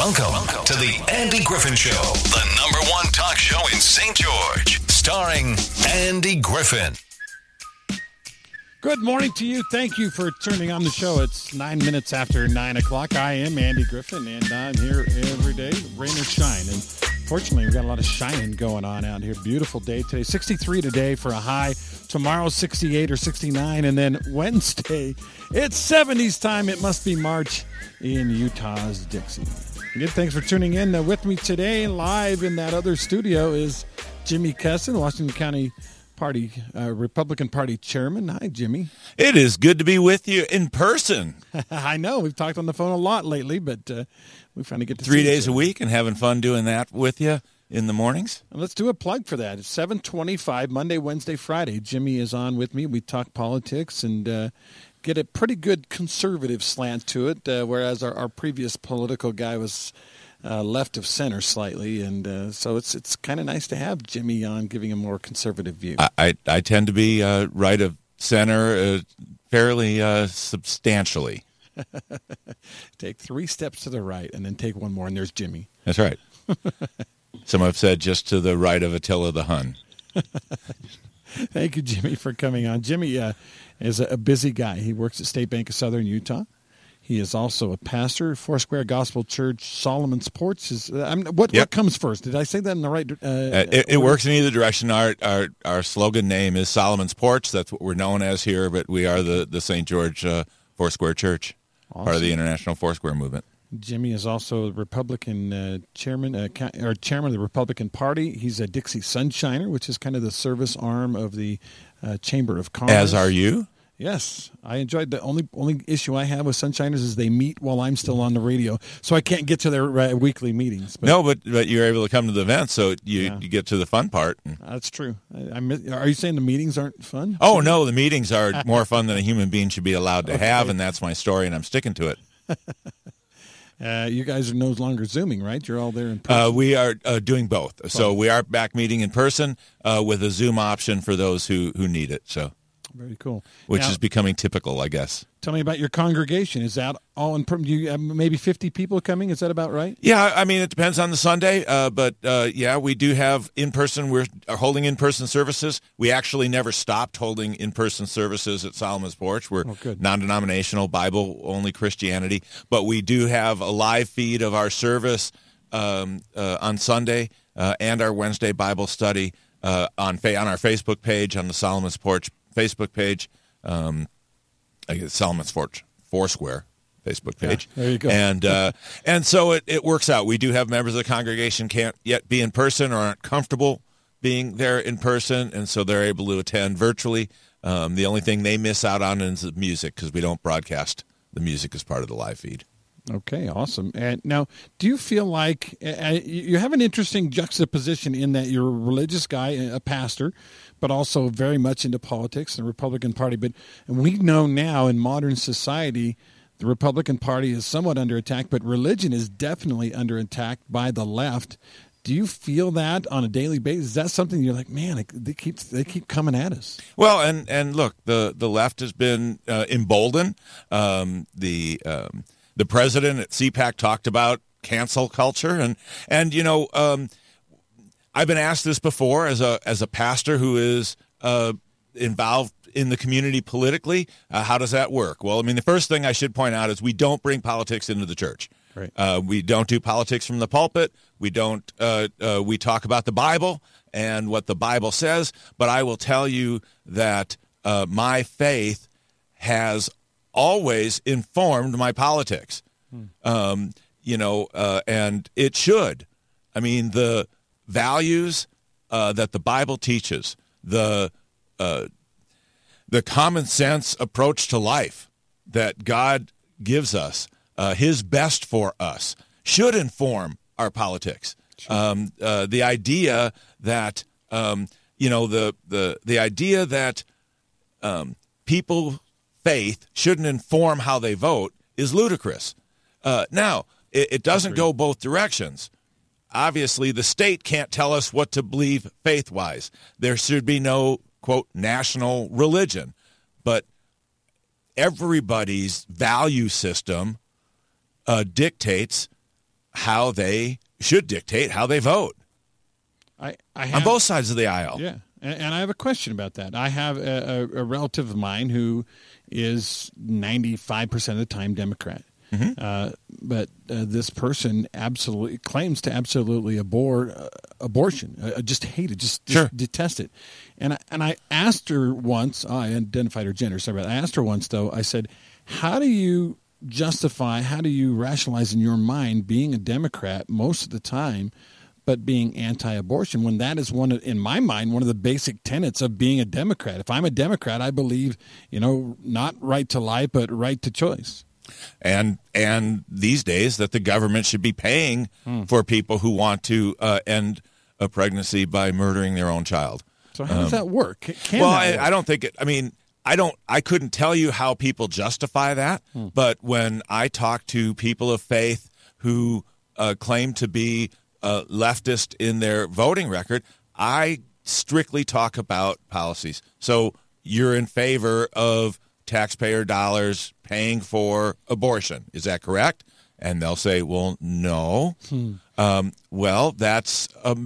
Welcome to the Andy Griffin Show, the number one talk show in St. George, starring Andy Griffin. Good morning to you. Thank you for turning on the show. It's nine minutes after nine o'clock. I am Andy Griffin, and I'm here every day, rain or shine. And fortunately, we've got a lot of shining going on out here. Beautiful day today. 63 today for a high. Tomorrow, 68 or 69. And then Wednesday, it's 70s time. It must be March in Utah's Dixie. Good. Thanks for tuning in. Uh, with me today, live in that other studio, is Jimi Kestin, Washington County Party uh, Republican Party Chairman. Hi, Jimmy. It is good to be with you in person. I know we've talked on the phone a lot lately, but uh, we finally get to three days a week and having fun doing that with you in the mornings. And let's do a plug for that. It's seven twenty-five Monday, Wednesday, Friday. Jimmy is on with me. We talk politics and uh, get a pretty good conservative slant to it, uh, whereas our, our previous political guy was uh, left of center slightly, and uh, so it's it's kind of nice to have Jimmy on, giving a more conservative view. I I, I tend to be uh, right of center, uh, fairly uh, substantially. take three steps to the right, and then take one more, and there's Jimmy. That's right. Some have said just to the right of Attila the Hun. Thank you, Jimmy, for coming on. Jimmy uh, is a busy guy. He works at State Bank of Southern Utah. He is also a pastor, Foursquare Gospel Church, Solomon's Porch. Is uh, what Yep. what comes first? Did I say that in the right? Uh, Uh, it, it works in either direction. Our, our our slogan name is Solomon's Porch. That's what we're known as here, but we are the the St. George uh, Foursquare Church, part of the International Foursquare movement. Jimmy is also a Republican uh, chairman, uh, or chairman of the Republican Party. He's a Dixie Sunshiner, which is kind of the service arm of the uh, Chamber of Commerce. As are you. Yes, I enjoyed the only only issue I have with Sunshiners is they meet while I'm still on the radio, so I can't get to their uh, weekly meetings. But No, but but you're able to come to the event, so you, Yeah. you get to the fun part. that's true. I, I miss, are you saying the meetings aren't fun? Oh no, the meetings are more fun than a human being should be allowed to have, and that's my story, and I'm sticking to it. Uh, you guys are no longer zooming, right? You're all there in person. Uh, we are uh, doing both, so we are back meeting in person uh, with a Zoom option for those who who need it. So, Very cool. which Now, is becoming typical, I guess. tell me about your congregation. Is that all in? per- You have maybe 50 people coming. Is that about right? Yeah, I mean it depends on the Sunday, uh, but uh, yeah, we do have in person. We're holding in person services. We actually never stopped holding in person services at Solomon's Porch. We're Oh, non denominational, Bible only Christianity, but we do have a live feed of our service um, uh, on Sunday uh, and our Wednesday Bible study uh, on fa- on our Facebook page on the Solomon's Porch Facebook page. Um, I guess Solomon's Porch Foursquare Facebook page. there you go. And uh, and so it, it works out. We do have members of the congregation can't yet be in person or aren't comfortable being there in person, and so they're able to attend virtually. Um, the only thing they miss out on is the music because we don't broadcast the music as part of the live feed. Okay, awesome. And now, do you feel like uh, you have an interesting juxtaposition in that you're a religious guy, a pastor, but also very much into politics and the Republican Party? But and we know now in modern society, the Republican Party is somewhat under attack, but religion is definitely under attack by the left. Do you feel that on a daily basis? Is that something you're like, man, they keep they keep coming at us? Well, and and look, the the left has been uh, emboldened. Um, the um, the president at CPAC talked about cancel culture, and and you know, um, I've been asked this before as a as a pastor who is uh, involved in the community politically. Uh, how does that work? Well, I mean, the first thing I should point out is we don't bring politics into the church. Right. Uh, we don't do politics from the pulpit. We don't. Uh, uh, we talk about the Bible and what the Bible says. But I will tell you that uh, my faith has always informed my politics. Um, you know, uh, and it should. I mean, the values uh, that the Bible teaches, the uh, the common sense approach to life that God gives us, uh, His best for us, should inform our politics. Um, uh, the idea that um, you know the the the idea that um, people faith shouldn't inform how they vote is ludicrous. Uh, now it, it doesn't go both directions. Obviously, the state can't tell us what to believe faith wise. There should be no quote national religion, but everybody's value system uh, dictates how they should dictate how they vote I, I on both sides of the aisle. Yeah, and, and I have a question about that. I have a, a, a relative of mine who is ninety five percent of the time Democrat. Uh, but uh, this person absolutely claims to absolutely abhor uh, abortion. Uh, just hate it, just, just Sure. detest it. And I, and I asked her once. oh, I identified her gender. Sorry. I asked her once though. I said, "How do you justify? How do you rationalize in your mind being a Democrat most of the time?" but being anti-abortion when that is one of, in my mind one of the basic tenets of being a democrat if i'm a democrat i believe you know not right to life but right to choice and and these days that the government should be paying Hmm. for people who want to uh, end a pregnancy by murdering their own child. so how does that work Can- Um, well, that I, work? I don't think it. I mean, I don't. I couldn't tell you how people justify that. Hmm. But when I talk to people of faith who uh, claim to be uh, leftist in their voting record, I strictly talk about policies. So you're in favor of taxpayer dollars paying for abortion. Is that correct? And they'll say, well, no. Um, well, that's a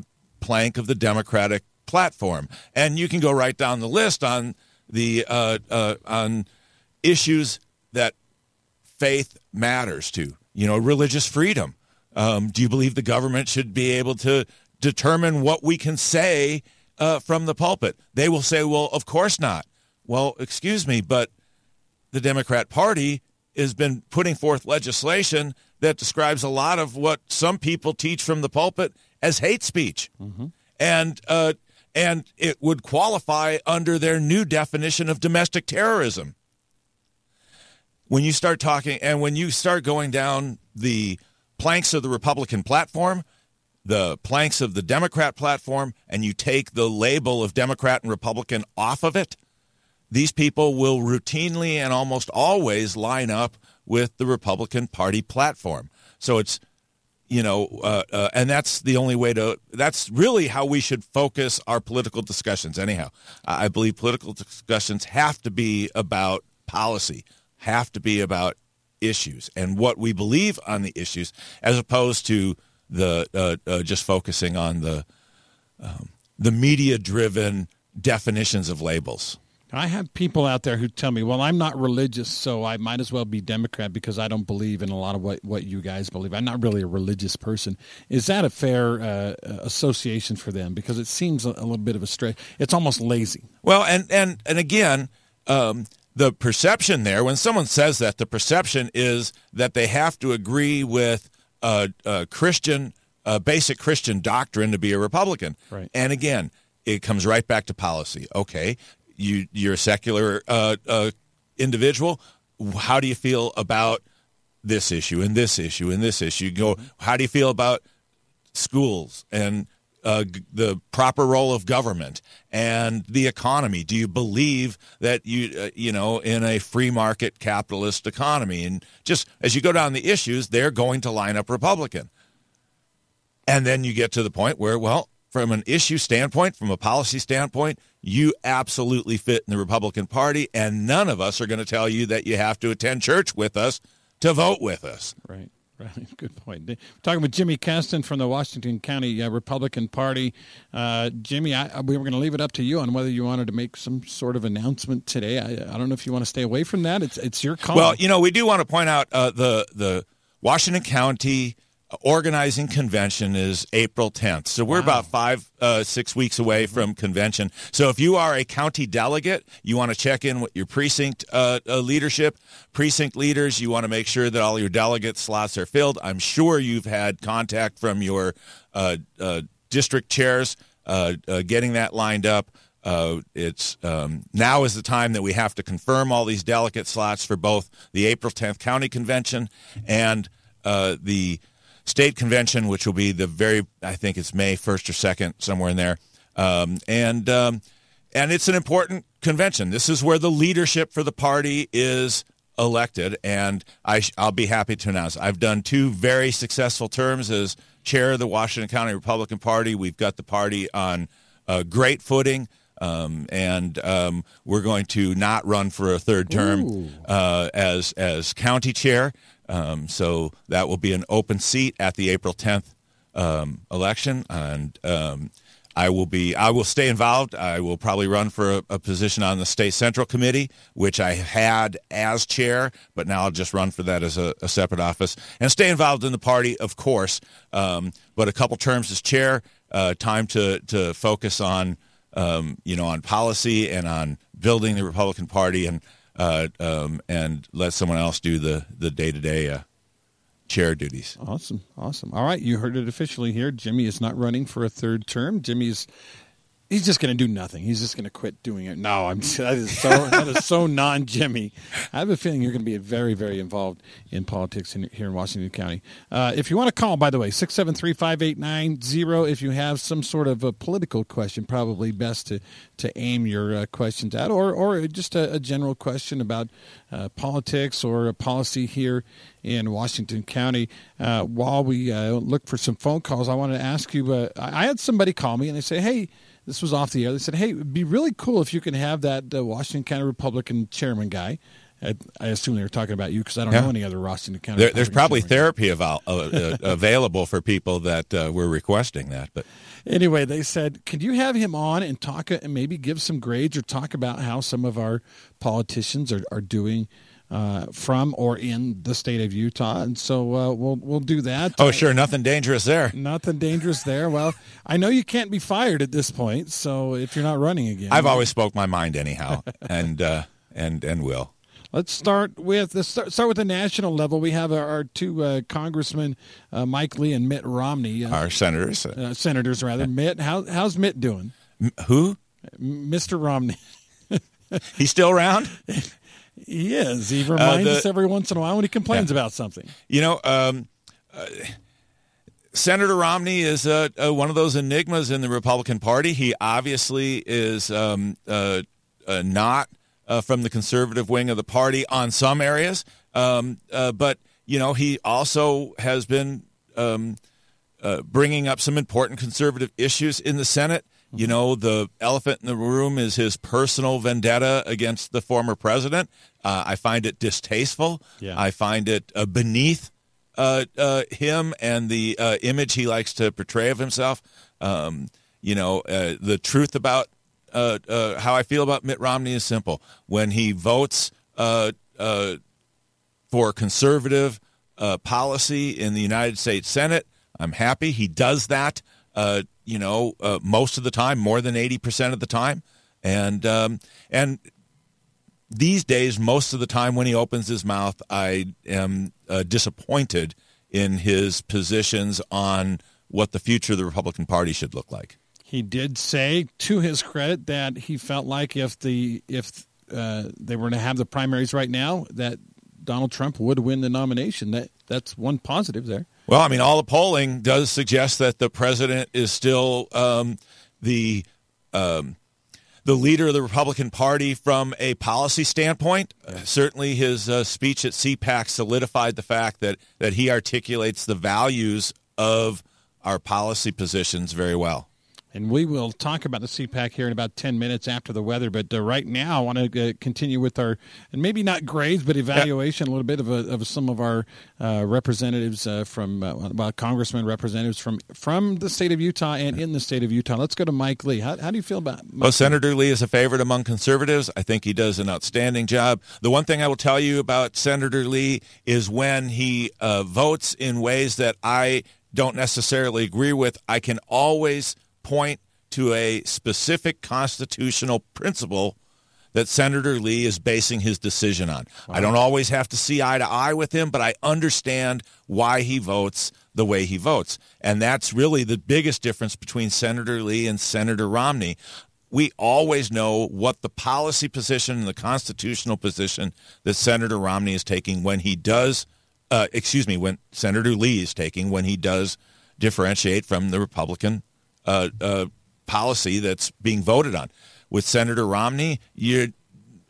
plank of the Democratic platform. And you can go right down the list on the uh, uh, on issues that faith matters to. You know, religious freedom. Um, do you believe the government should be able to determine what we can say uh, from the pulpit? They will say, well, of course not. Well, excuse me, but the Democrat Party has been putting forth legislation that describes a lot of what some people teach from the pulpit as hate speech, and uh, and it would qualify under their new definition of domestic terrorism. When you start talking, and when you start going down the planks of the Republican platform, the planks of the Democrat platform, and you take the label of Democrat and Republican off of it, these people will routinely and almost always line up with the Republican Party platform. So it's, you know, uh, uh, and that's the only way to, that's really how we should focus our political discussions, anyhow. I believe political discussions have to be about policy, have to be about issues and what we believe on the issues, as opposed to the uh, uh, just focusing on the um, the media driven definitions of labels. I have people out there who tell me, "Well, I'm not religious, so I might as well be Democrat because I don't believe in a lot of what, what you guys believe. I'm not really a religious person." Is that a fair uh, association for them? Because it seems a, a little bit of a stretch. It's almost lazy. Well, and and and again, um, the perception there when someone says that, the perception is that they have to agree with a, a Christian, a basic Christian doctrine to be a Republican. Right. And again, it comes right back to policy. Okay, you you're a secular uh, uh, individual. How do you feel about this issue and this issue and this issue? Go. How do you feel about schools and uh, g- the proper role of government and the economy? Do you believe that you uh, you know in a free market capitalist economy? And just as you go down the issues, they're going to line up Republican. And then you get to the point where, well, from an issue standpoint, from a policy standpoint, you absolutely fit in the Republican Party, and none of us are going to tell you that you have to attend church with us to vote with us. Right. Right. Good point. We're talking with Jimi Kestin from the Washington County uh, Republican Party. Uh, Jimmy, I, we were going to leave it up to you on whether you wanted to make some sort of announcement today. I, I don't know if you want to stay away from that. It's it's your call. Well, you know, we do want to point out uh, the the Washington County organizing convention is April 10th. So we're about five, uh, six weeks away from convention. So if you are a county delegate, you want to check in with your precinct uh, uh, leadership, precinct leaders. You want to make sure that all your delegate slots are filled. I'm sure you've had contact from your uh, uh, district chairs uh, uh, getting that lined up. Uh, it's um, now is the time that we have to confirm all these delegate slots for both the April 10th county convention and uh, the state convention, which will be the very I think it's May 1st or 2nd, somewhere in there. Um, and um, and it's an important convention. This is where the leadership for the party is elected, and I sh- I'll be happy to announce I've done two very successful terms as chair of the Washington County Republican Party. We've got the party on uh, great footing. Um, and um, we're going to not run for a third term uh, as as county chair. Um, so that will be an open seat at the April 10th um, election, and um, I will be. I will stay involved. I will probably run for a, a, position on the state central committee, which I had as chair, but now I'll just run for that as a, a separate office and stay involved in the party, of course. Um, but a couple terms as chair, uh, time to to focus on um, you know on policy and on building the Republican Party and uh, um, and let someone else do the the day to day chair duties. Awesome, awesome. All right, you heard it officially here. Jimmy is not running for a third term. Jimmy's he's just going to do nothing. He's just going to quit doing it. No, I'm that is so that is so non Jimmy. I have a feeling you're going to be very very involved in politics in, here in Washington County. Uh, if you want to call, by the way, six seven three five eight nine zero. If you have some sort of a political question, probably best to to aim your uh, questions at, or or just a, a general question about uh, politics or policy here in Washington County. Uh, while we uh, look for some phone calls, I wanted to ask you. Uh, I had somebody call me and they say, "Hey." This was off the air. They said, "Hey, it'd be really cool if you can have that uh, Washington County Republican chairman guy." I, I assume they were talking about you because I don't yeah. know any other Washington County. There, there's probably therapy uh, uh, available for people that uh, were requesting that. But anyway, they said, "Could you have him on and talk and maybe give some grades or talk about how some of our politicians are, are doing?" Uh, from or in the state of Utah, and so uh, we'll we'll do that. Oh, sure, nothing dangerous there. Nothing dangerous there. Well, I know you can't be fired at this point, so if you're not running again, I've always spoke my mind anyhow, and uh, and and will. Let's start with let's start, start with the national level. We have our, our two uh, congressmen, uh, Mike Lee and Mitt Romney. Uh, our senators, uh, senators rather. Mitt, how, how's Mitt doing? M- who? Mr. Romney. He's still around. He is. He uh, reminds uh, the, us every once in a while when he complains yeah. about something. You know, um, uh, Senator Romney is uh, uh, one of those enigmas in the Republican Party. He obviously is um, uh, not from the conservative wing of the party on some areas, um, but you know he also has been um, bringing up some important conservative issues in the Senate. You know, the elephant in the room is his personal vendetta against the former president. Uh, I find it distasteful. Yeah. I find it uh, beneath uh, uh him and the uh, image he likes to portray of himself. Um, you know, uh, the truth about how I feel about Mitt Romney is simple. When he votes for conservative policy in the United States Senate, I'm happy he does that uh, you know, uh, most of the time, more than 80% of the time. And, um, and these days, most of the time when he opens his mouth, I am uh, disappointed in his positions on what the future of the Republican Party should look like. He did say, to his credit, that he felt like if the if uh, they were to have the primaries right now, that Donald Trump would win the nomination. That that's one positive there. Well, I mean, all the polling does suggest that the president is still um, the um, the leader of the Republican Party from a policy standpoint. Uh, certainly, his uh, speech at CPAC solidified the fact that that he articulates the values of our policy positions very well. And we will talk about the CPAC here in about 10 minutes after the weather. But uh, right now, I want to uh, continue with our, and maybe not grades, but evaluation, a little bit of, a, of some of our uh, representatives uh, from, uh, well, congressmen, representatives from, from the state of Utah and in the state of Utah. Let's go to Mike Lee. How, how do you feel about Mike Well, Senator Lee is a favorite among conservatives. I think he does an outstanding job. The one thing I will tell you about Senator Lee is when he uh, votes in ways that I don't necessarily agree with, I can always point to a specific constitutional principle that Senator Lee is basing his decision on. I don't always have to see eye to eye with him, but I understand why he votes the way he votes. And that's really the biggest difference between Senator Lee and Senator Romney. We always know what the policy position and the constitutional position that Senator Romney is taking when he does, uh, excuse me, when Senator Lee is taking when he does differentiate from the Republican uh, uh, policy that's being voted on. With Senator Romney, you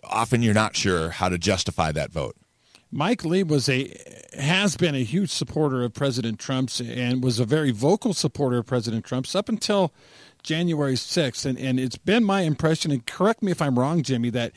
often you're not sure how to justify that vote. Mike Lee was a has been a huge supporter of President Trump's and was a very vocal supporter of President Trump's up until January 6th. And, and it's been my impression, and correct me if I'm wrong, Jimmy, that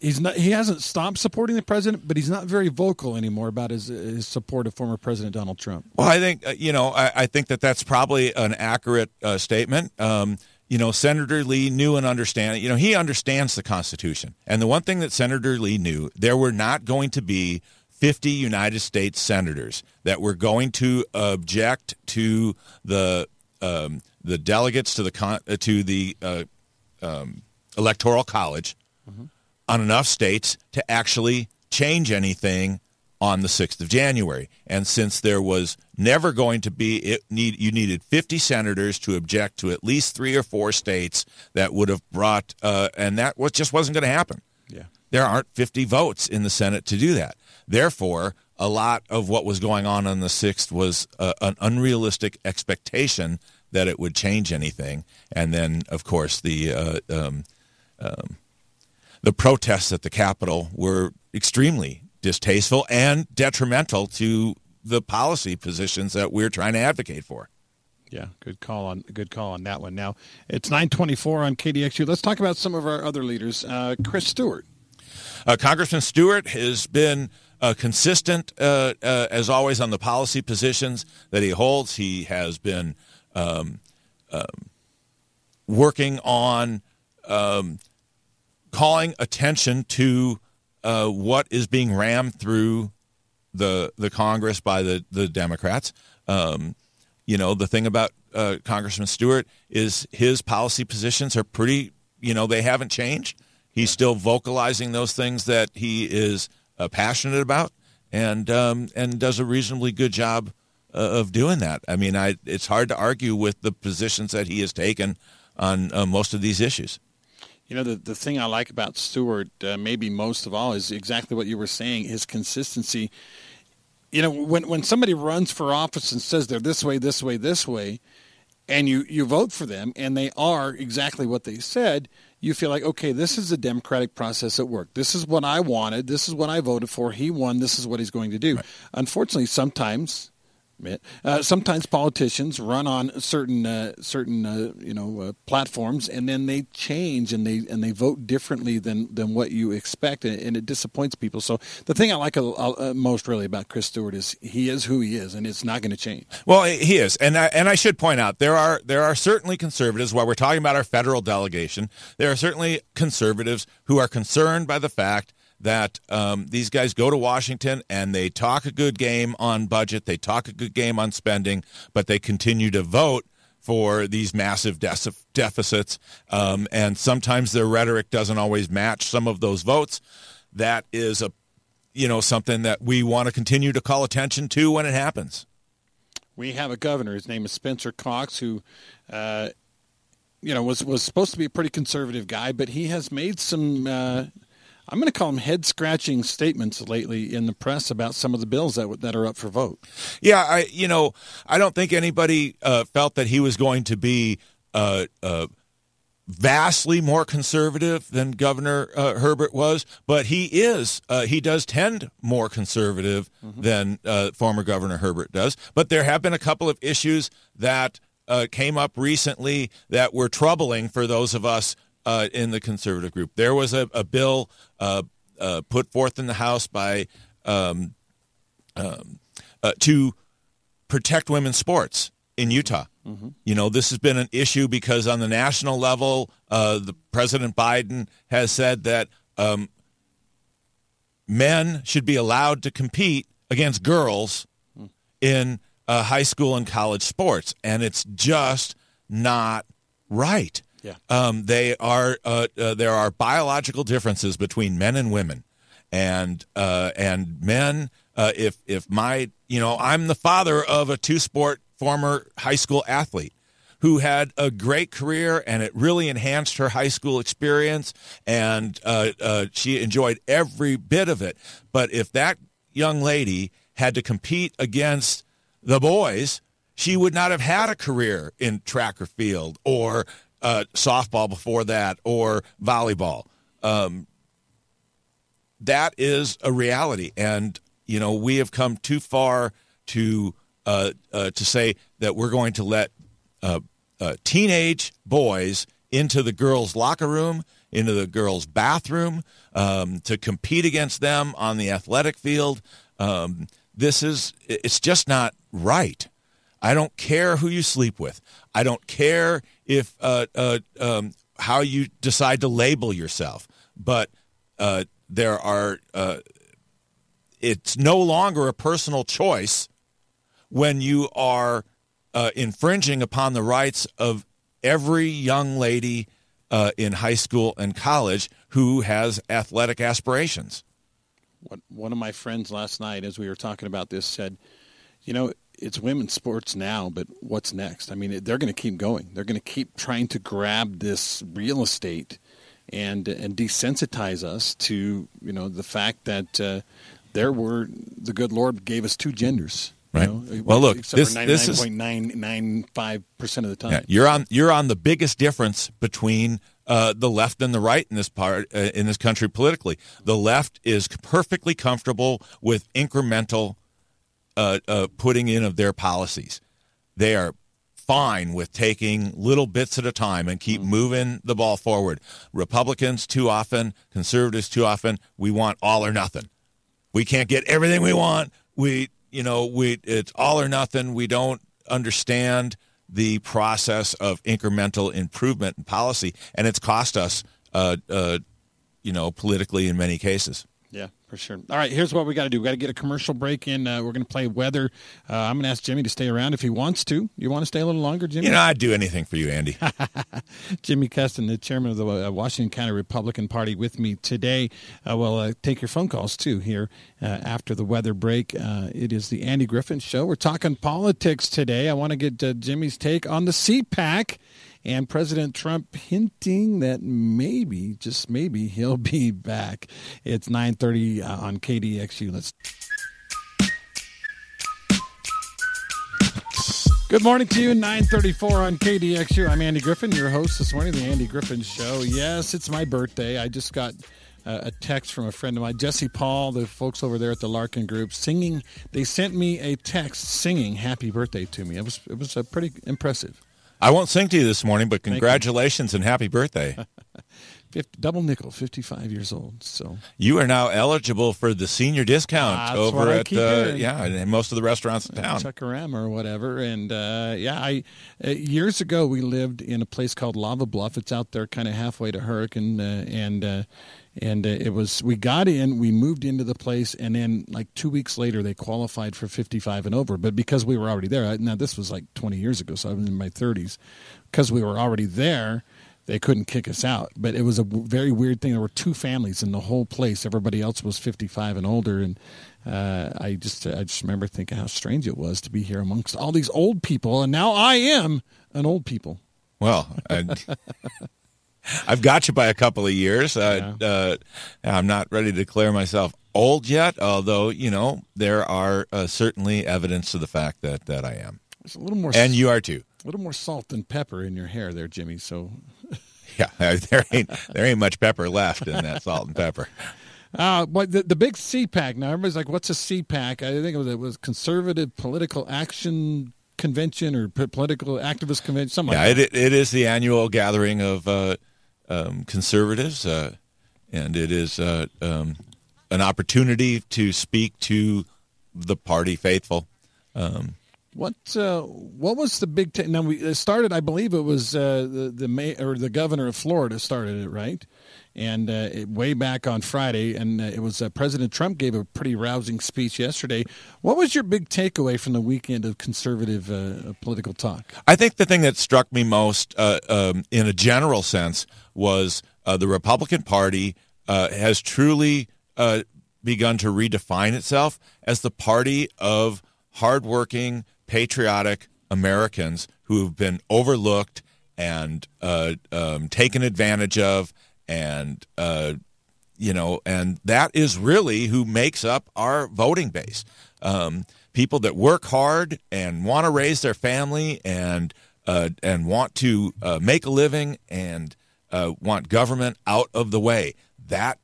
he's not he hasn't stopped supporting the president, but he's not very vocal anymore about his his support of former President Donald Trump. Well, I think uh, you know I, I, think that that's probably an accurate uh, statement. Um, you know, Senator Lee knew and understand. You know, he understands the Constitution, and the one thing that Senator Lee knew there were not going to be 50 United States senators that were going to object to the um, the delegates to the con- uh, to the uh, um, electoral college mm-hmm. On enough states to actually change anything on the 6th of January. And since there was never going to be it need you needed 50 senators to object to at least 3 or 4 states that would have brought uh, and that was just wasn't going to happen. Yeah. There aren't 50 votes in the Senate to do that. Therefore, a lot of what was going on on the 6th was uh, an unrealistic expectation that it would change anything. And then, of course, the uh, um, um, the protests at the Capitol were extremely distasteful and detrimental to the policy positions that we're trying to advocate for. Yeah, good call on good call on that one. Now it's nine twenty four on KDXU. Let's talk about some of our other leaders. Uh, Chris Stewart, uh, Congressman Stewart has been uh, consistent uh, uh, as always on the policy positions that he holds. He has been um, um, working on um, calling attention to uh, what is being rammed through the the Congress by the the Democrats. Um, you know, the thing about uh, Congressman Stewart is his policy positions are pretty. You know, they haven't changed. He's still vocalizing those things that he is uh, passionate about, and um, and does a reasonably good job uh, of doing that. I mean, I it's hard to argue with the positions that he has taken on uh, most of these issues. You know, the, the thing I like about Stewart, uh, maybe most of all, is exactly what you were saying his consistency. You know, when, when somebody runs for office and says they're this way, this way, this way, and you, you vote for them and they are exactly what they said, you feel like, okay, this is the democratic process at work. This is what I wanted. This is what I voted for. He won. This is what he's going to do. Right. Unfortunately, sometimes uh, sometimes politicians run on certain uh, certain uh, you know uh, platforms, and then they change and they and they vote differently than than what you expect, and, and it disappoints people. So the thing I like most really about Chris Stewart is he is who he is, and it's not going to change. Well, he is, and I, and I should point out there are there are certainly conservatives. While we're talking about our federal delegation, there are certainly conservatives who are concerned by the fact that um, these guys go to Washington and they talk a good game on budget, they talk a good game on spending, but they continue to vote for these massive de- deficits. Um, and sometimes their rhetoric doesn't always match some of those votes. That is a you know something that we want to continue to call attention to when it happens. We have a governor. His name is Spencer Cox, who. Uh, you know, was was supposed to be a pretty conservative guy, but he has made some uh, I'm going to call them head scratching statements lately in the press about some of the bills that that are up for vote. Yeah, I you know I don't think anybody uh, felt that he was going to be. Uh, uh, vastly more conservative than Governor uh, Herbert was, but he is. Uh, he does tend more conservative mm-hmm. than uh, former Governor Herbert does. But there have been a couple of issues that uh, came up recently that were troubling for those of us uh, in the conservative group. There was a, a bill uh, uh, put forth in the House by um, um, uh, to protect women's sports in Utah. Mm-hmm. You know, this has been an issue because on the national level, uh, the President Biden has said that um, men should be allowed to compete against girls mm. in uh, high school and college sports, and it's just not right. Yeah. Um, they are uh, uh, there are biological differences between men and women, and uh, and men. Uh, if if my you know I'm the father of a two sport former high school athlete who had a great career and it really enhanced her high school experience and uh, uh, she enjoyed every bit of it. But if that young lady had to compete against the boys, she would not have had a career in track or field or uh, softball before that or volleyball. Um, that is a reality, and you know we have come too far to uh, uh, to say that we're going to let uh, uh, teenage boys into the girls' locker room into the girls' bathroom, um, to compete against them on the athletic field. Um, this is, it's just not right. I don't care who you sleep with. I don't care if uh, uh, um, how you decide to label yourself. But uh, there are. Uh, it's no longer a personal choice when you are uh, infringing upon the rights of every young lady uh, in high school and college who has athletic aspirations. What, one of my friends last night, as we were talking about this, said, "You know, it's women's sports now, but what's next? I mean, they're going to keep going. They're going to keep trying to grab this real estate and and desensitize us to you know the fact that uh, there were the good Lord gave us two genders." Right. You know, well, look, this for this is 99.995 percent of the time. Yeah, you're on you're on the biggest difference between uh, the left and the right in this part uh, in this country politically. The left is perfectly comfortable with incremental uh, uh, putting in of their policies. They are fine with taking little bits at a time and keep moving the ball forward. Republicans too often, conservatives too often, we want all or nothing. We can't get everything we want. We you know, we it's all or nothing. We don't understand the process of incremental improvement in policy, and it's cost us, uh, uh, you know, politically in many cases. Yeah, for sure. All right, here's what we got to do. We got to get a commercial break in. Uh, we're going to play weather. Uh, I'm going to ask Jimmy to stay around if he wants to. You want to stay a little longer, Jimmy? You know, I'd do anything for you, Andy. Jimi Kestin, the chairman of the uh, Washington County Republican Party, with me today. Uh, we'll uh, take your phone calls too here uh, after the weather break. Uh, it is the Andy Griffin Show. We're talking politics today. I want to get uh, Jimmy's take on the CPAC and President Trump hinting that maybe, just maybe, he'll be back. It's 9:30 uh, on KDXU. Let's. Good morning to you, 934 on KDXU. I'm Andy Griffin, your host this morning, The Andy Griffin Show. Yes, it's my birthday. I just got uh, a text from a friend of mine, Jesse Paul, the folks over there at the Larkin Group, singing. They sent me a text singing "Happy Birthday" to me. It was it was uh, pretty impressive. I won't sing to you this morning, but congratulations and happy birthday. 50, double nickel, 55 years old. So you are now eligible for the senior discount That's over at uh, yeah, and most of the restaurants in town. Chuckarama or whatever. And uh, yeah, I uh, years ago we lived in a place called Lava Bluff. It's out there, kind of halfway to Hurricane, uh, and uh, and uh, it was we got in, we moved into the place, and then like two weeks later they qualified for 55 and over. But because we were already there, now this was like 20 years ago, so I was in my 30s. Because we were already there. They couldn't kick us out, but it was a very weird thing. There were two families in the whole place. Everybody else was 55 and older, and uh, I just I just remember thinking how strange it was to be here amongst all these old people, and now I am an old people. Well, I, I've got you by a couple of years. Uh, uh, I'm not ready to declare myself old yet, although you know there are uh, certainly evidence to the fact that that I am, There's a little more and you are too. a little more salt and pepper in your hair there, Jimmy. So, Yeah, there ain't there ain't much pepper left in that salt and pepper. uh, but the, the big CPAC now, everybody's like, "What's a CPAC?" I think it was it was Conservative Political Action Convention or P- Political Activist Convention, something Yeah, like that. it it is the annual gathering of uh, um, conservatives, uh, and it is uh, um, an opportunity to speak to the party faithful. Um, What uh, what was the big? ta- now we started. I believe it was uh, the the may, or the governor of Florida started it, right? And uh, it, way back on Friday, and uh, it was uh, President Trump gave a pretty rousing speech yesterday. What was your big takeaway from the weekend of conservative uh, political talk? I think the thing that struck me most, uh, um, in a general sense, was uh, the Republican Party has truly begun to redefine itself as the party of hardworking, patriotic Americans who have been overlooked and uh, um, taken advantage of, and uh, you know, and that is really who makes up our voting base. Um, people that work hard and want to raise their family and uh, and want to uh, make a living and uh, want government out of the way. That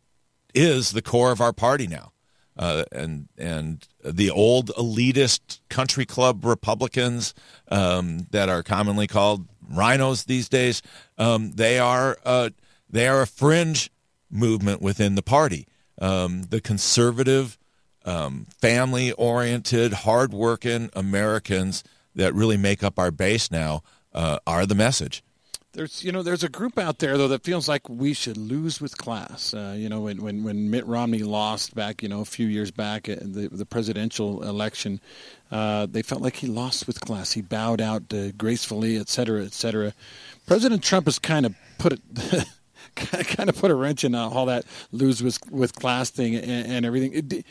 is the core of our party now. Uh, and and the old elitist country club Republicans um, that are commonly called RINOs these days, um, they are uh, they are a fringe movement within the party. Um, the conservative, um, family oriented, hardworking Americans that really make up our base now uh, are the message. There's, you know, there's a group out there though that feels like we should lose with class. Uh, you know, when, when when Mitt Romney lost back, you know, a few years back in the the presidential election, uh, they felt like he lost with class. He bowed out uh, gracefully, et cetera, et cetera. President Trump has kind of put it. kind of put a wrench in all that lose with with class thing and, and everything.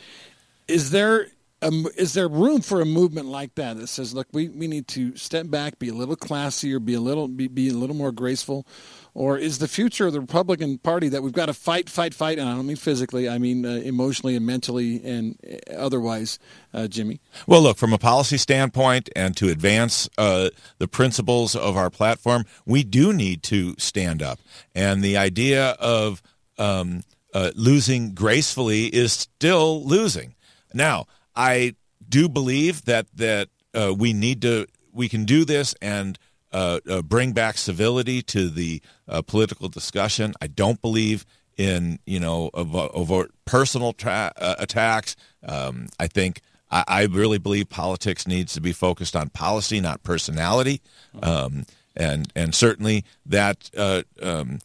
Is there um, is there room for a movement like that that says, look, we, we need to step back, be a little classier, be a little be, be a little more graceful, or is the future of the Republican Party that we've got to fight, fight, fight, and I don't mean physically, I mean uh, emotionally and mentally and uh, otherwise, uh, Jimmy? Well, look, from a policy standpoint and to advance uh, the principles of our platform, we do need to stand up, and the idea of um, uh, losing gracefully is still losing. Now, I do believe that that uh, we need to we can do this and uh, uh, bring back civility to the uh, political discussion. I don't believe in you know overt personal tra- uh, attacks. Um, I think I, I, really believe politics needs to be focused on policy, not personality. Um, and and certainly that uh, um,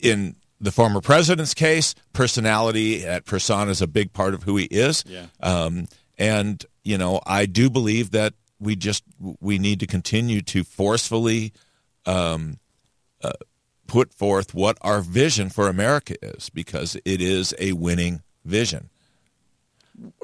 in the former president's case, personality at persona is a big part of who he is. Yeah. Um, and you know, I do believe that we just we need to continue to forcefully um, uh, put forth what our vision for America is, because it is a winning vision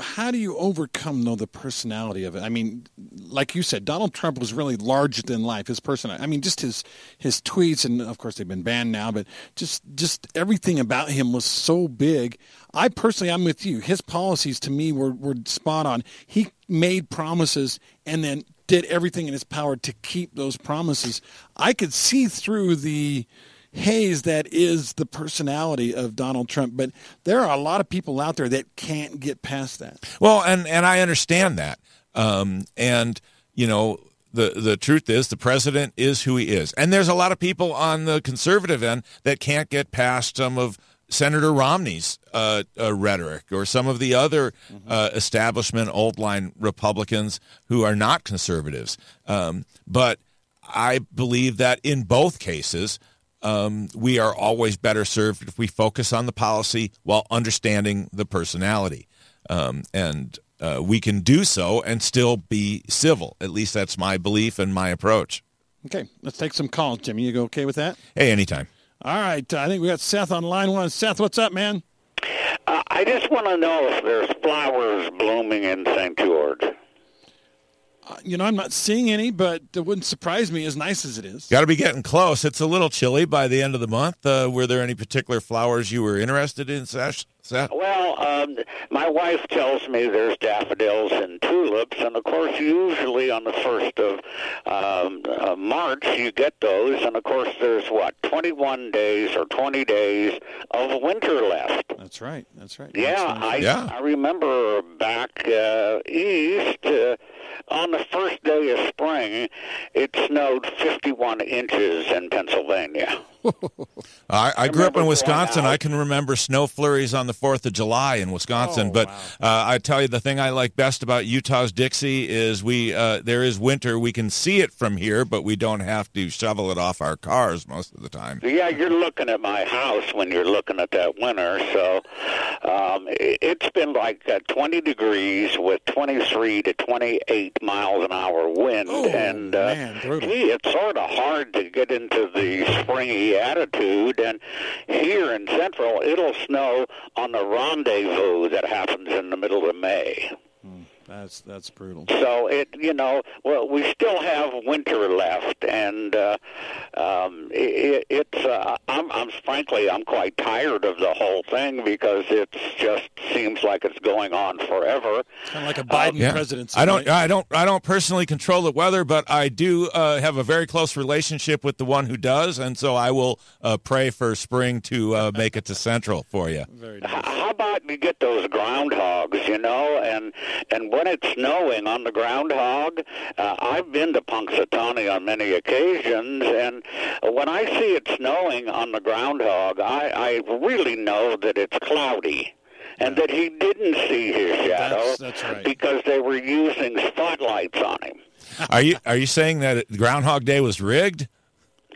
how do you overcome though the personality of it? I mean, like you said, Donald Trump was really larger than life. His personality. I mean, just his his tweets, and of course they've been banned now, but just just everything about him was so big. I personally, I'm with you. His policies to me were were spot on. He made promises and then did everything in his power to keep those promises. I could see through the haze that is the personality of Donald Trump. But there are a lot of people out there that can't get past that. Well, and and I understand that. Um, and you know, the the truth is the president is who he is, and there's a lot of people on the conservative end that can't get past some of Senator Romney's uh, uh, rhetoric or some of the other mm-hmm. uh, establishment old line Republicans who are not conservatives. Um, but I believe that in both cases, um, we are always better served if we focus on the policy while understanding the personality. Um, and uh, we can do so and still be civil. At least that's my belief and my approach. Okay, let's take some calls, Jimmy. You go okay with that? Hey, anytime. All right, I think we got Seth on line one. Seth, what's up, man? Uh, I just want to know if there's flowers blooming in St. George. Uh, you know, I'm not seeing any, but it wouldn't surprise me as nice as it is. Got to be getting close. It's a little chilly by the end of the month. Uh, were there any particular flowers you were interested in, Sash? Well, um, my wife tells me there's daffodils and tulips, and of course, usually on the first of um, uh, March you get those, and of course, there's what 21 days or 20 days of winter left. That's right. That's right. Yeah, I yeah. I remember back uh, east. Uh, on the first day of spring, it snowed 51 inches in Pennsylvania. I, I, grew up in Wisconsin. I can remember snow flurries on the Fourth of July in Wisconsin. Oh, but wow. uh, I tell you, the thing I like best about Utah's Dixie is we uh, there is winter. We can see it from here, but we don't have to shovel it off our cars most of the time. Yeah, you're looking at my house when you're looking at that winter. So um, it's been like uh, 20 degrees with 23 to 28 miles an hour wind, oh, and uh, man, gee, it's sort of hard to get into the springy attitude. And here in Central, it'll snow on the rendezvous that happens in the middle of May. That's that's brutal. So it, you know, well, we still have winter left, and uh, um, it, it's. Uh, I'm, I'm frankly, I'm quite tired of the whole thing because it just seems like it's going on forever. Kind of like a Biden yeah. presidency. I don't, right? I don't, I don't personally control the weather, but I do uh, have a very close relationship with the one who does, and so I will uh, pray for spring to uh, make it to Central for you. Very nice. How about you get those groundhogs, you know, and and what when it's snowing on the groundhog, uh, I've been to Punxsutawney on many occasions, and when I see it snowing on the groundhog, I, I really know that it's cloudy and that he didn't see his shadow That's- that's right. because they were using spotlights on him. Are you are you saying that Groundhog Day was rigged?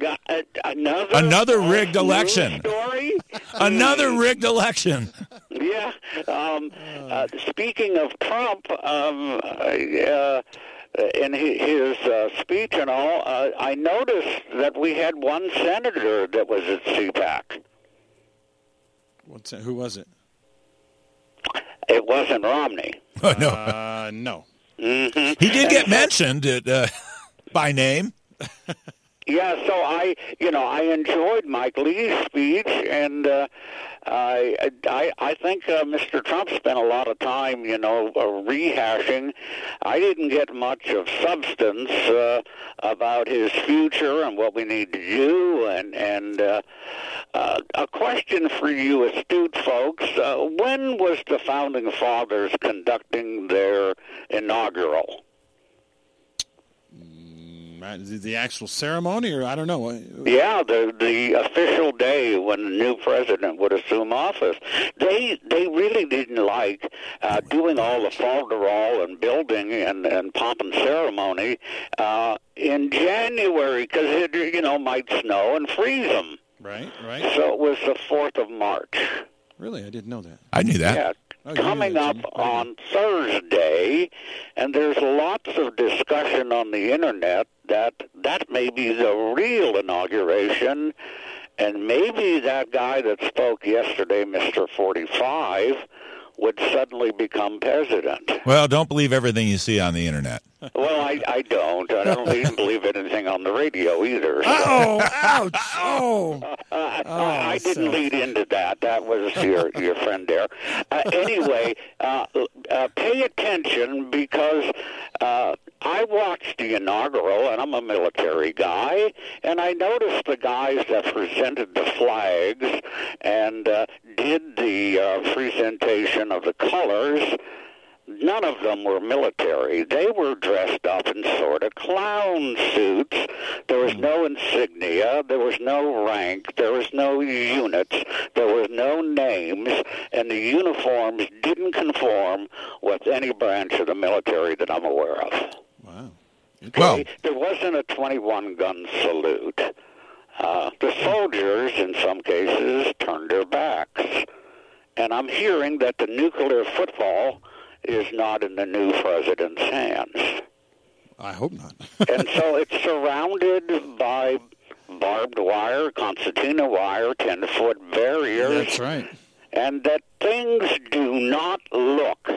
Got, uh, another Another rigged election. story. Another rigged election. Yeah. Um, uh, speaking of Trump, um, uh, in his uh, speech and all, uh, I noticed that we had one senator that was at CPAC. What's that? Who was it? It wasn't Romney. Oh, no, Uh, no. hmm he did get mentioned at, uh, by name. Yeah, so I, you know, I enjoyed Mike Lee's speech, and uh, I, I, I think uh, Mr. Trump spent a lot of time, you know, uh, rehashing. I didn't get much of substance uh, about his future and what we need to do, and and uh, uh, a question for you, astute folks: uh, When was the founding fathers conducting their inaugural? Right, The, the actual ceremony, or I don't know. Yeah, the the official day when the new president would assume office. They they really didn't like uh, doing all the falderall and building and and pomp and ceremony uh, in January because it you know might snow and freeze them. Right, right. So it was the fourth of March. Really, I didn't know that. I knew that. Yeah. Oh, Coming that, up on Thursday, and there's lots of discussion on the internet that that may be the real inauguration, and maybe that guy that spoke yesterday, Mr. 45, would suddenly become president. Well, don't believe everything you see on the internet. Well, I, I don't. I don't even believe anything on the radio either. so- Oh, ouch! Oh, Uh, Oh, I I didn't Seth. lead into that. That was your your friend there. Uh, anyway, uh, uh, pay attention because uh, I watched the inaugural, and I'm a military guy, and I noticed the guys that presented the flags and uh, did the uh, presentation of the colors. None of them were military. They were dressed up in sort of clown suits. There was no insignia. There was no rank. There was no units. There was no names. And the uniforms didn't conform with any branch of the military that I'm aware of. Wow. Well, There wasn't a 21 gun salute. Uh, the soldiers, in some cases, turned their backs. And I'm hearing that the nuclear football is not in the new president's hands. I hope not. and so it's surrounded by barbed wire, concertina wire, 10 foot barriers That's right. and that things do not look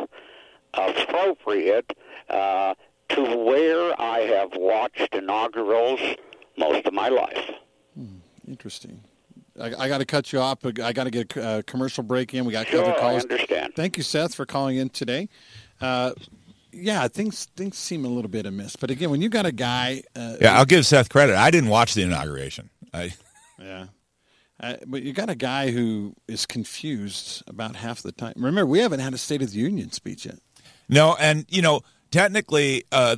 appropriate uh, to where I have watched inaugurals most of my life. Interesting. I, I got to cut you off. I got to get a uh, commercial break in. We got Sure, other I calls. understand. Thank you, Seth, for calling in today. Uh, yeah, things things seem a little bit amiss. But again, when you got a guy, uh, yeah, I'll give Seth credit. I didn't watch the inauguration. I, yeah, uh, but you got a guy who is confused about half the time. Remember, we haven't had a State of the Union speech yet. no, and you know, technically, uh,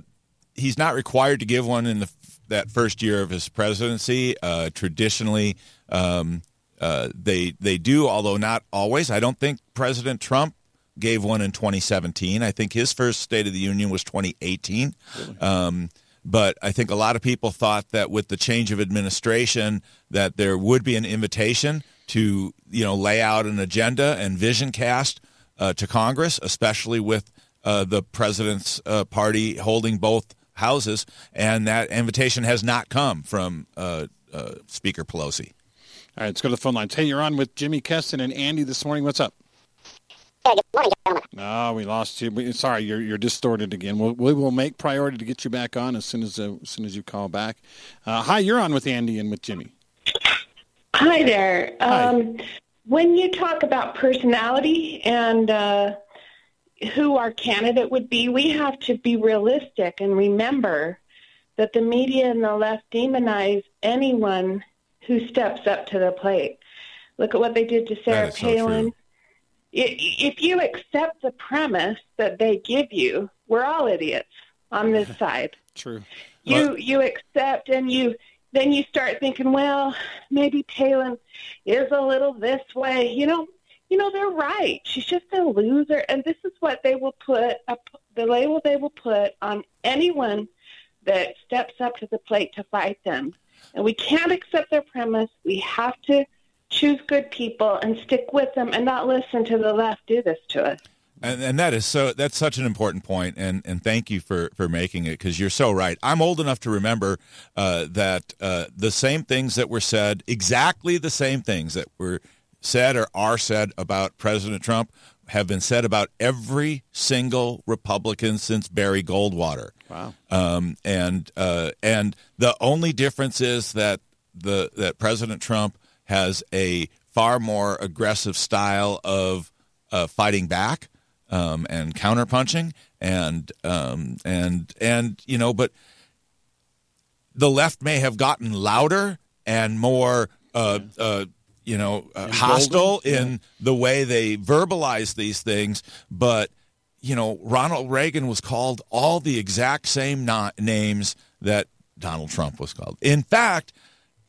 he's not required to give one in the that first year of his presidency. Uh, traditionally, um, uh, they they do, although not always. I don't think President Trump gave one in 2017. I think his first State of the Union was 2018. Um, but I think a lot of people thought that with the change of administration, that there would be an invitation to you know lay out an agenda and vision cast uh, to Congress, especially with uh, the president's uh, party holding both houses, and that invitation has not come from uh, uh, Speaker Pelosi. All right, let's go to the phone lines. Hey, you're on with Jimi Kestin and Andy this morning. What's up? Hey, good morning, gentlemen. No, we lost you. We, sorry, you're you're distorted again. We'll, we will make priority to get you back on as soon as uh, as soon as you call back. Uh, hi, you're on with Andy and with Jimi. Hi there. Hi. Um, when you talk about personality and uh, who our candidate would be, we have to be realistic and remember that the media and the left demonize anyone who steps up to the plate. Look at what they did to Sarah is so Palin. If you accept the premise that they give you, we're all idiots on this side. True. You you accept and you then you start thinking, well, maybe Palin is a little this way. You know, you know they're right. She's just a loser, and this is what they will put the label they will put on anyone that steps up to the plate to fight them. And we can't accept their premise. We have to choose good people and stick with them and not listen to the left do this to us. And, and that is so. That's such an important point, and and thank you for for making it because you're so right. I'm old enough to remember uh, that uh, the same things that were said, exactly the same things that were said or are said about President Trump, have been said about every single Republican since Barry Goldwater. Wow. Um, and uh, and the only difference is that the that President Trump has a far more aggressive style of uh, fighting back um, and counterpunching and um, and and you know, but the left may have gotten louder and more. Uh, uh, you know, uh, hostile in the way they verbalize these things, but you know, Ronald Reagan was called all the exact same na- names that Donald Trump was called. In fact,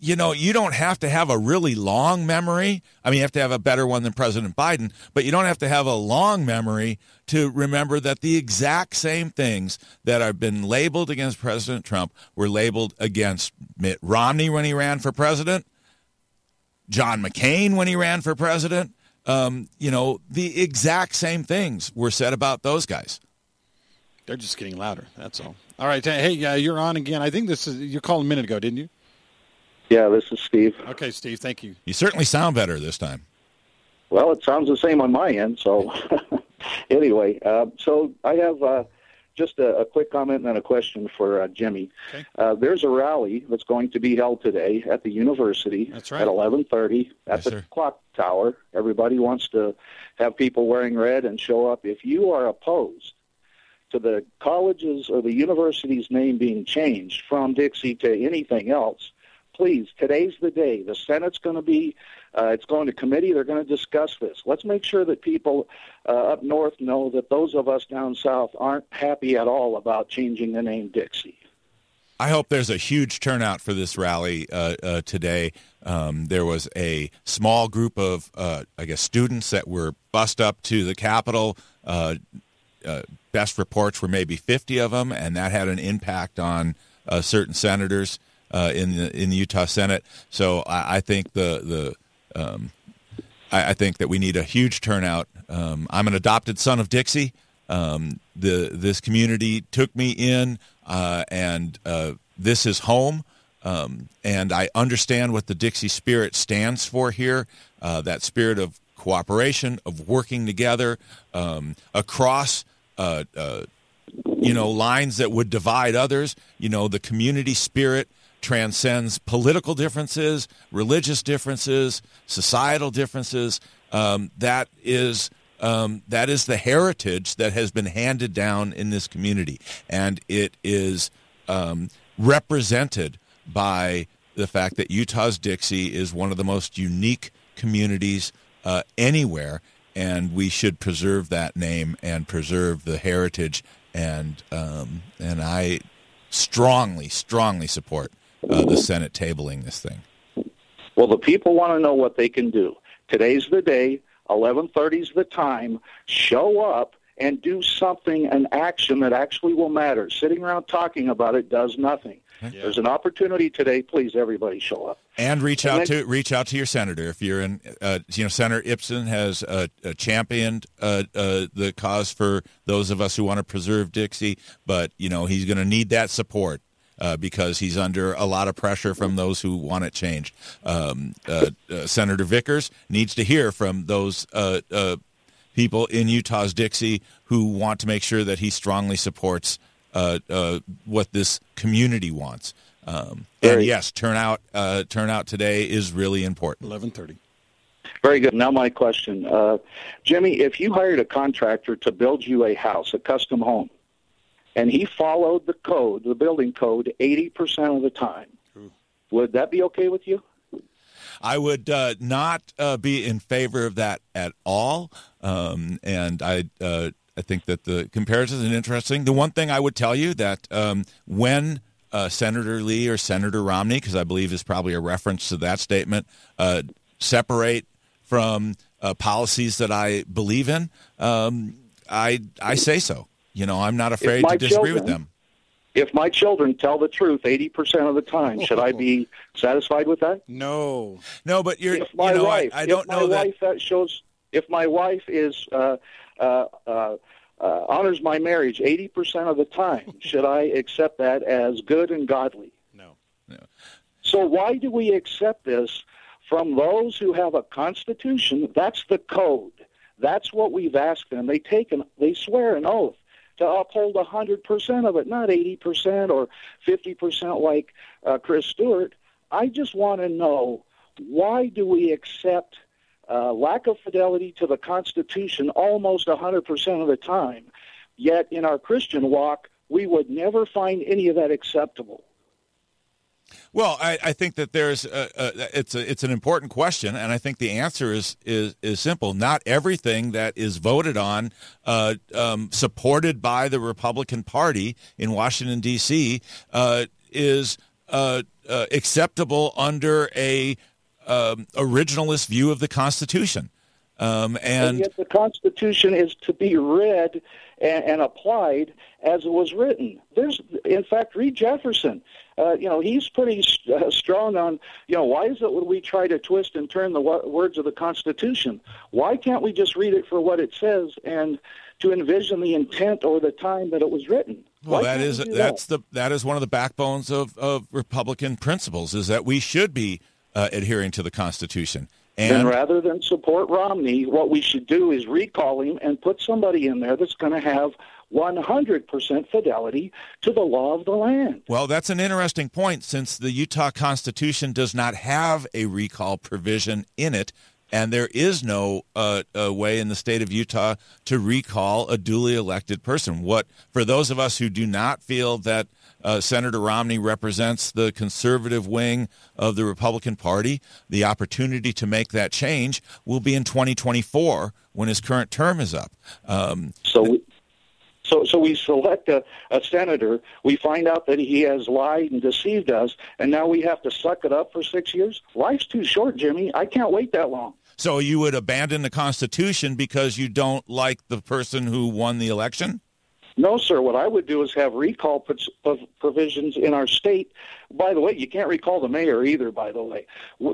you know, you don't have to have a really long memory. I mean, you have to have a better one than President Biden, but you don't have to have a long memory to remember that the exact same things that have been labeled against President Trump were labeled against Mitt Romney when he ran for president, John McCain when he ran for president. Um, you know, the exact same things were said about those guys. They're just getting louder. That's all. All right. Hey, uh, you're on again. I think this is you called a minute ago, didn't you? Yeah, this is Steve. Okay, Steve. Thank you. You certainly sound better this time. Well, it sounds the same on my end. So, anyway, uh, so I have uh, just a, a, quick comment and then a question for uh, Jimi. Okay. Uh, there's a rally that's going to be held today at the university right. at 11:30 at Yes, the sir. clock tower. Everybody wants to have people wearing red and show up. If you are opposed to the college's or the university's name being changed from Dixie to anything else, please, today's the day. The Senate's going to be, uh, it's going to committee. They're going to discuss this. Let's make sure that people uh, up north know that those of us down south aren't happy at all about changing the name Dixie. I hope there's a huge turnout for this rally uh, uh, today. Um, there was a small group of, uh, I guess, students that were bussed up to the Capitol. Uh, uh, best reports were maybe 50 of them, and that had an impact on uh, certain senators in the in the Utah Senate. So I, I think the the um, I, I think that we need a huge turnout. Um, I'm an adopted son of Dixie. Um, the this community took me in, uh, and uh, this is home. Um, and I understand what the Dixie spirit stands for here. Uh, that spirit of cooperation, of working together um, across. Uh, uh, you know lines that would divide others. You know the community spirit transcends political differences, religious differences, societal differences. Um, that is um, that is the heritage that has been handed down in this community, and it is um, represented by the fact that Utah's Dixie is one of the most unique communities uh, anywhere, and we should preserve that name and preserve the heritage. And um, and I strongly, strongly support uh, the Senate tabling this thing. Well, the people want to know what they can do. Today's the day. 11:30 is the time. Show up and do something, an action that actually will matter. Sitting around talking about it does nothing. There's an opportunity today. Please, everybody, show up. And reach And out then- to reach out to your senator if you're in. Uh, you know, Senator Ipson has uh, uh, championed uh, uh, the cause for those of us who want to preserve Dixie, but you know he's going to need that support. Uh, because he's under a lot of pressure from those who want it changed. Um, uh, uh, Senator Vickers needs to hear from those uh, uh, people in Utah's Dixie who want to make sure that he strongly supports uh, uh, what this community wants. Um, and yes, turnout uh, turnout today is really important. Eleven thirty. Very good. Now, my question, uh, Jimi, if you hired a contractor to build you a house, a custom home, and he followed the code, the building code, 80% of the time, would that be okay with you? I would uh, not uh, be in favor of that at all, um, and I uh, I think that the comparison is interesting. The one thing I would tell you that um, when uh, Senator Lee or Senator Romney, because I believe is probably a reference to that statement, uh, separate from uh, policies that I believe in, um, I I say so. You know, I'm not afraid to disagree children, with them. If my children tell the truth 80% of the time, should I be satisfied with that? No. No, but you're, if my you know, wife, I, I don't if my know that. wife that shows, if my wife is uh, uh, uh, uh, honors my marriage 80% of the time, should I accept that as good and godly? No. no. So why do we accept this from those who have a constitution? That's the code. That's what we've asked them. They take an, they swear an oath to uphold 100% of it, not 80% or 50% like uh, Chris Stewart. I just want to know why do we accept uh, lack of fidelity to the Constitution almost 100% of the time, yet in our Christian walk, we would never find any of that acceptable. Well, I, I think that there's a, a, it's a, it's an important question, and I think the answer is is is simple. Not everything that is voted on, uh, um, supported by the Republican Party in Washington D.C., uh, is uh, uh, acceptable under a um, originalist view of the Constitution. Um, and, and, yet the Constitution is to be read and, and, applied as it was written. There's, in fact, read Jefferson. Uh, you know, he's pretty uh, strong on, you know, why is it when we try to twist and turn the w- words of the Constitution? Why can't we just read it for what it says and to envision the intent or the time that it was written? Well, that is that's that? the that is one of the backbones of, of Republican principles is that we should be uh, adhering to the Constitution. And then rather than support Romney, what we should do is recall him and put somebody in there that's going to have 100% fidelity to the law of the land. Well, that's an interesting point since the Utah Constitution does not have a recall provision in it. And there is no uh, way in the state of Utah to recall a duly elected person. What for those of us who do not feel that uh, Senator Romney represents the conservative wing of the Republican Party. The opportunity to make that change will be in 2024 when his current term is up. Um, so, we, so, so we select a, a senator. We find out that he has lied and deceived us, and now we have to suck it up for six years. Life's too short, Jimi. I can't wait that long. So you would abandon the Constitution because you don't like the person who won the election? No, sir. What I would do is have recall provisions in our state. By the way, you can't recall the mayor either. By the way,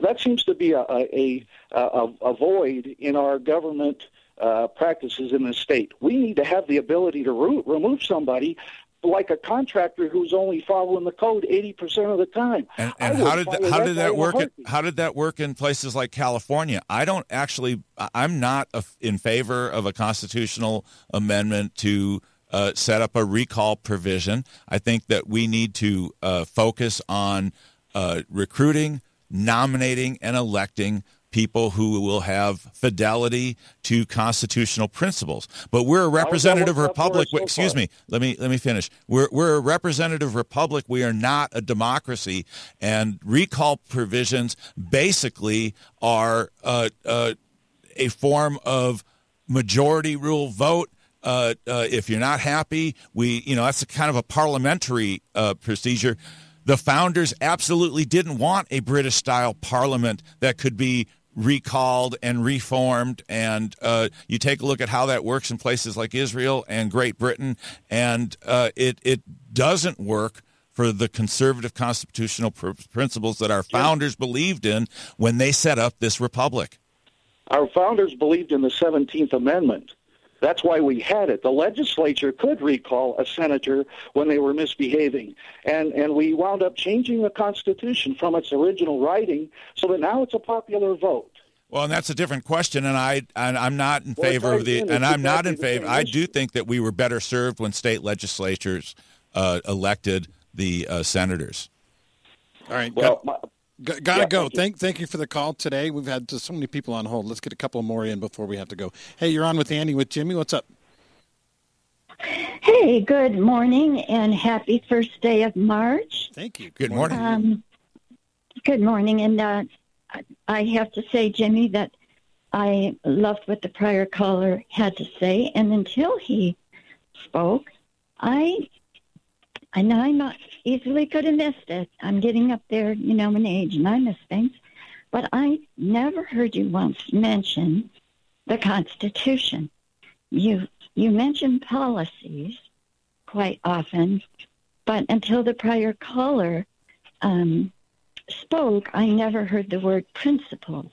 that seems to be a a, a, a void in our government uh, practices in the state. We need to have the ability to re- remove somebody like a contractor who's only following the code 80% of the time. And, and how did that, how did that work in, how did that work in places like California? I don't actually I'm not a, in favor of a constitutional amendment to uh, set up a recall provision. I think that we need to uh, focus on uh, recruiting, nominating, and electing people who will have fidelity to constitutional principles. But we're a representative republic. So excuse me. Let me let me finish. We're we're a representative republic. We are not a democracy. And recall provisions basically are uh, uh, a form of majority rule vote uh, uh, if you're not happy, we, you know, that's a kind of a parliamentary uh, procedure. The founders absolutely didn't want a British style parliament that could be recalled and reformed. And uh, you take a look at how that works in places like Israel and Great Britain, and uh, it, it doesn't work for the conservative constitutional pr- principles that our founders believed in when they set up this republic. Our founders believed in the 17th Amendment that's why we had it. The legislature could recall a senator when they were misbehaving. And, and we wound up changing the Constitution from its original writing so that now it's a popular vote. Well, and that's a different question, and I and I'm not in well, favor of the, and I'm not in favor. I do think that we were better served when state legislatures uh, elected the uh, senators. All right. Well, my, G- gotta yeah, go. Thank you. thank thank you for the call today. We've had so many people on hold. Let's get a couple more in before we have to go. Hey, you're on with Andy with Jimi. What's up? Hey, good morning and happy first day of March. Thank you. Good, good morning. Um, good morning, and uh, I have to say, Jimi, that I loved what the prior caller had to say, and until he spoke, I and I'm not easily could have missed it. I'm getting up there, you know, in age, and I miss things. But I never heard you once mention the Constitution. You you mentioned policies quite often, but until the prior caller um, spoke, I never heard the word principles,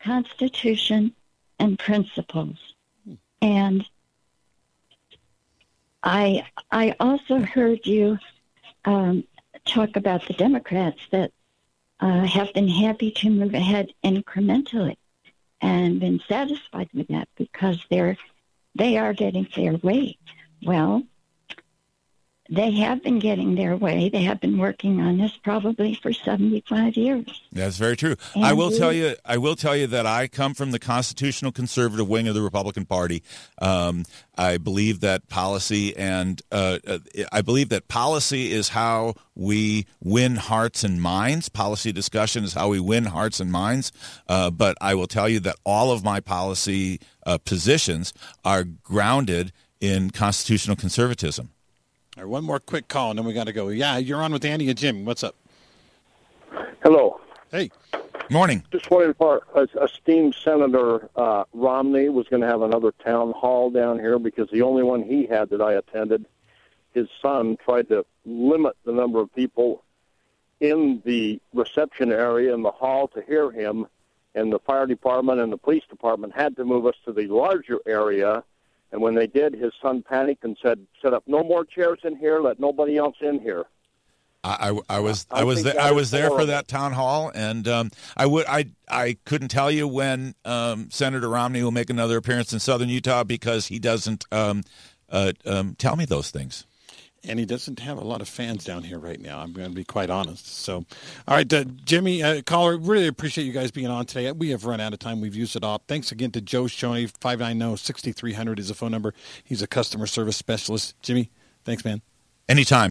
Constitution, and principles. And I I also heard you um, talk about the Democrats that uh, have been happy to move ahead incrementally and been satisfied with that because they're they are getting their way. Well, they have been getting their way. They have been working on this probably for 75 years. That's very true. And I will we- tell you. I will tell you that I come from the constitutional conservative wing of the Republican Party. Um, I believe that policy and uh, uh, I believe that policy is how we win hearts and minds. Policy discussion is how we win hearts and minds. Uh, but I will tell you that all of my policy uh, positions are grounded in constitutional conservatism. All right, one more quick call, and then we got to go. Yeah, you're on with Andy and Jim. What's up? Hello. Hey, Morning. Just wondering if our uh, esteemed Senator uh, Romney was going to have another town hall down here because the only one he had that I attended, his son tried to limit the number of people in the reception area in the hall to hear him, and the fire department and the police department had to move us to the larger area. And when they did, his son panicked and said, "Set up no more chairs in here. Let nobody else in here." I, I, I was I I was there, I was there for that town hall, and um, I would I I couldn't tell you when um, Senator Romney will make another appearance in Southern Utah because he doesn't um, uh, um, tell me those things. And he doesn't have a lot of fans down here right now. I'm going to be quite honest. So, all right, uh, Jimi, uh, caller, really appreciate you guys being on today. We have run out of time. We've used it all. Thanks again to Joe Shoney. 590-6300 is the phone number. He's a customer service specialist. Jimi, thanks, man. Anytime.